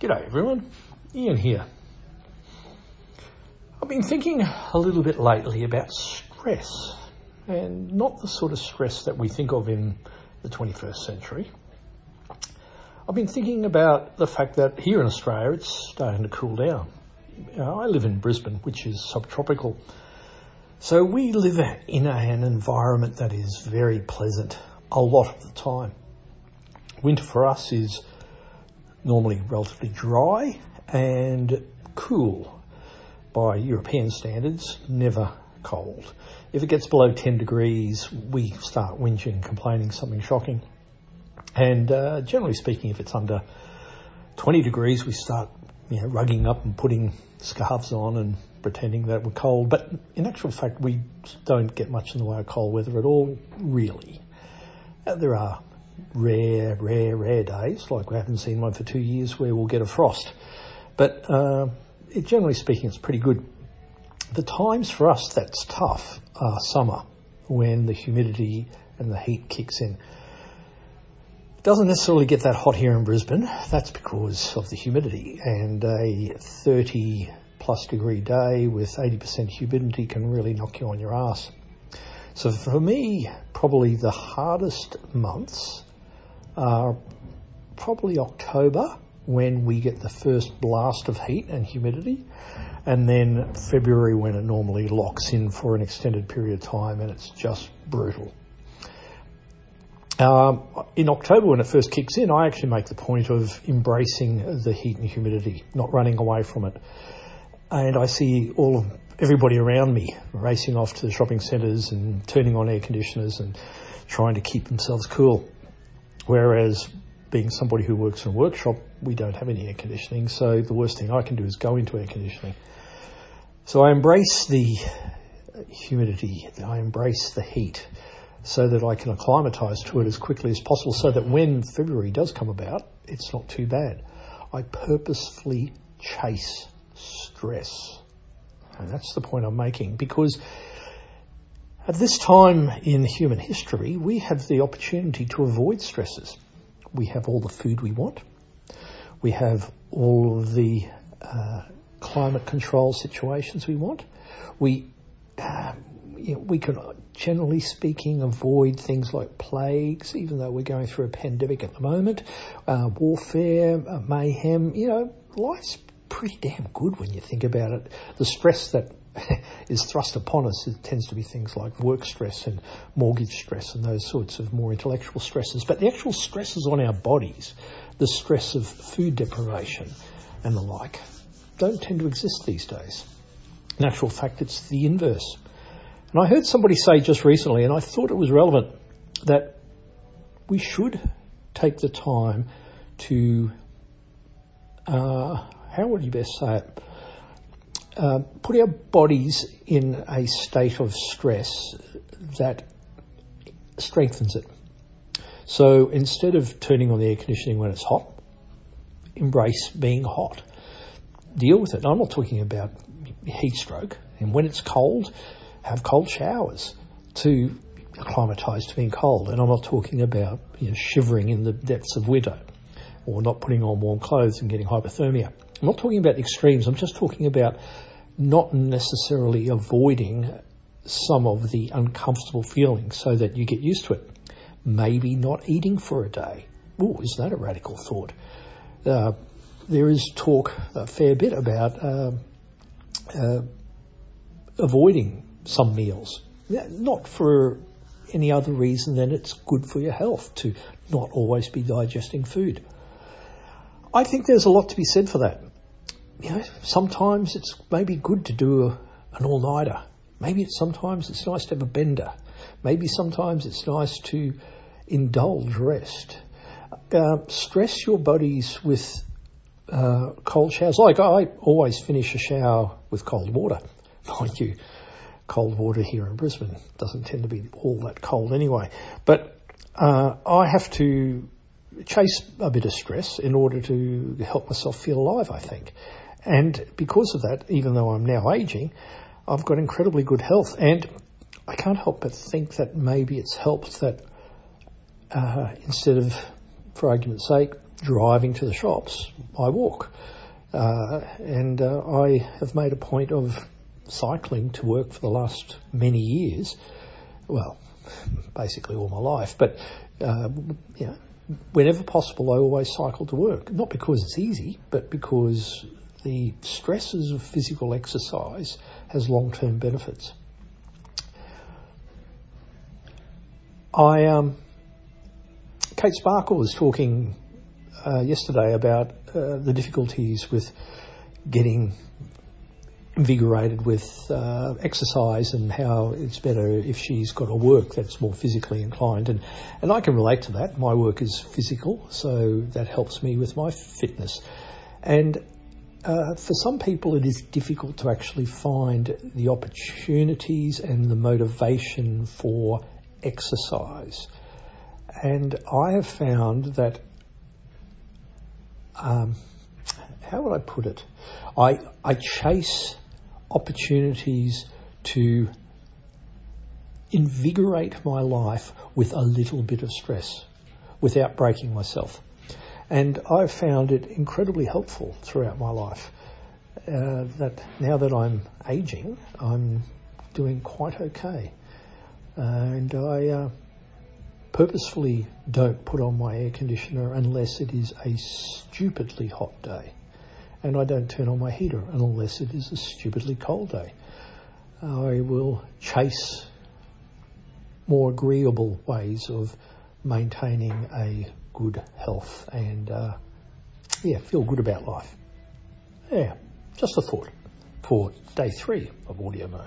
G'day everyone, Ian here. I've been thinking a little bit lately about stress, and not the sort of stress that we think of in the 21st century. I've been thinking about the fact that here in Australia it's starting to cool down. I live in Brisbane, which is subtropical. So we live in an environment that is very pleasant a lot of the time. Winter for us is normally relatively dry and cool by European standards, never cold. If it gets below 10 degrees, we start whinging, complaining something shocking. And uh, generally speaking, if it's under 20 degrees, we start you know, rugging up and putting scarves on and pretending that we're cold. But in actual fact, we don't get much in the way of cold weather at all, really. Uh, there are rare, rare, rare days, like we haven't seen one for two years, where we'll get a frost. But uh, it, generally speaking, it's pretty good. The times for us that's tough are summer, when the humidity and the heat kicks in. It doesn't necessarily get that hot here in Brisbane. That's because of the humidity, and a 30 plus degree day with 80% humidity can really knock you on your ass. So for me, probably the hardest months are probably October when we get the first blast of heat and humidity, and then February when it normally locks in for an extended period of time and it's just brutal. Um, in October, when it first kicks in, I actually make the point of embracing the heat and humidity, not running away from it. And I see all of everybody around me racing off to the shopping centres and turning on air conditioners and trying to keep themselves cool. Whereas being somebody who works in a workshop, we don't have any air conditioning, so the worst thing I can do is go into air conditioning. So I embrace the humidity, I embrace the heat, so that I can acclimatise to it as quickly as possible, so that when February does come about, it's not too bad. I purposefully chase stress. And that's the point I'm making, because at this time in human history, we have the opportunity to avoid stresses. We have all the food we want. We have all of the uh, climate control situations we want. We uh, you know, we can, generally speaking, avoid things like plagues, even though we're going through a pandemic at the moment, uh, warfare, uh, mayhem. You know, life's pretty damn good when you think about it. The stress that is thrust upon us it tends to be things like work stress and mortgage stress and those sorts of more intellectual stresses. But the actual stresses on our bodies, the stress of food deprivation and the like, don't tend to exist these days. In actual fact, it's the inverse. And I heard somebody say just recently, and I thought it was relevant, that we should take the time to, uh, how would you best say it? Uh, put our bodies in a state of stress that strengthens it. So instead of turning on the air conditioning when it's hot, embrace being hot. Deal with it. I'm not talking about heat stroke. And when it's cold, have cold showers to acclimatise to being cold. And I'm not talking about you know, shivering in the depths of winter or not putting on warm clothes and getting hypothermia. I'm not talking about extremes. I'm just talking about not necessarily avoiding some of the uncomfortable feelings so that you get used to it. Maybe not eating for a day. Oh, is that a radical thought? Uh, there is talk a fair bit about uh, uh, avoiding some meals, not for any other reason than it's good for your health to not always be digesting food. I think there's a lot to be said for that you know, sometimes it's maybe good to do a, an all-nighter. Maybe it's sometimes it's nice to have a bender. Maybe sometimes it's nice to indulge rest. Uh, stress your bodies with uh, cold showers. Like I always finish a shower with cold water. Mind you, cold water here in Brisbane doesn't tend to be all that cold anyway. But uh, I have to chase a bit of stress in order to help myself feel alive, I think. And because of that, even though I'm now aging, I've got incredibly good health. And I can't help but think that maybe it's helped that uh, instead of, for argument's sake, driving to the shops, I walk. Uh, and uh, I have made a point of cycling to work for the last many years. Well, basically all my life, but uh, whenever possible, I always cycle to work. Not because it's easy, but because the stresses of physical exercise has long-term benefits. I um, Kate Sparkle was talking uh, yesterday about uh, the difficulties with getting invigorated with uh, exercise and how it's better if she's got a work that's more physically inclined. And, and I can relate to that. My work is physical, so that helps me with my fitness. And uh, for some people, it is difficult to actually find the opportunities and the motivation for exercise. And I have found that, um, how would I put it? I, I chase opportunities to invigorate my life with a little bit of stress without breaking myself. And I've found it incredibly helpful throughout my life. Uh, that now that I'm aging, I'm doing quite okay. And I uh, purposefully don't put on my air conditioner unless it is a stupidly hot day and I don't turn on my heater unless it is a stupidly cold day. I will chase more agreeable ways of maintaining a good health and uh, yeah, feel good about life. Yeah, just a thought for day three of Audio Mo.